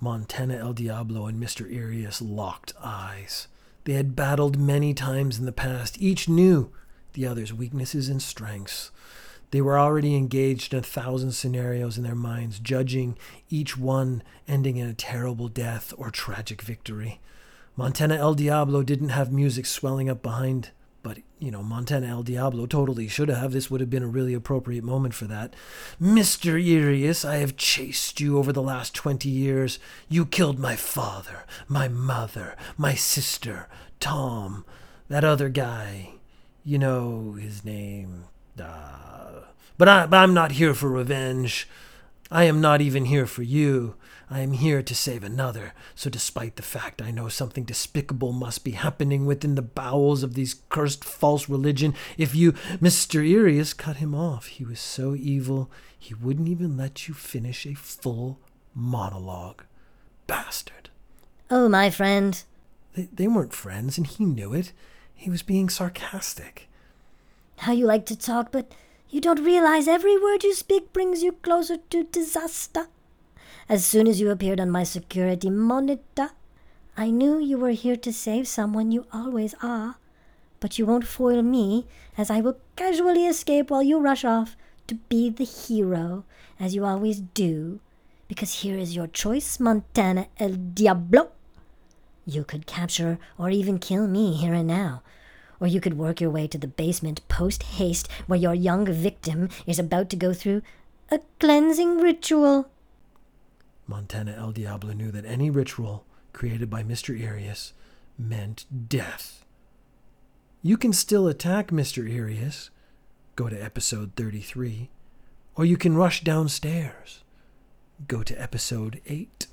Montana El Diablo and Mr. Irius locked eyes. They had battled many times in the past. Each knew the other's weaknesses and strengths. They were already engaged in a thousand scenarios in their minds, judging each one ending in a terrible death or tragic victory. Montana El Diablo didn't have music swelling up behind, but, you know, Montana El Diablo totally should have. This would have been a really appropriate moment for that. Mr. Irius, I have chased you over the last twenty years. You killed my father, my mother, my sister, Tom, that other guy. You know his name. Uh, but, I, but I'm not here for revenge. I am not even here for you. I am here to save another. So, despite the fact I know something despicable must be happening within the bowels of these cursed false religion, if you, Mr. Irius, cut him off, he was so evil he wouldn't even let you finish a full monologue. Bastard. Oh, my friend. They, they weren't friends, and he knew it. He was being sarcastic. How you like to talk, but you don't realize every word you speak brings you closer to disaster. As soon as you appeared on my security monitor, I knew you were here to save someone you always are. But you won't foil me, as I will casually escape while you rush off to be the hero, as you always do. Because here is your choice, Montana El Diablo. You could capture or even kill me here and now, or you could work your way to the basement post haste where your young victim is about to go through a cleansing ritual. Montana El Diablo knew that any ritual created by Mr. Irius meant death. You can still attack Mr. Irius, go to episode 33, or you can rush downstairs, go to episode 8.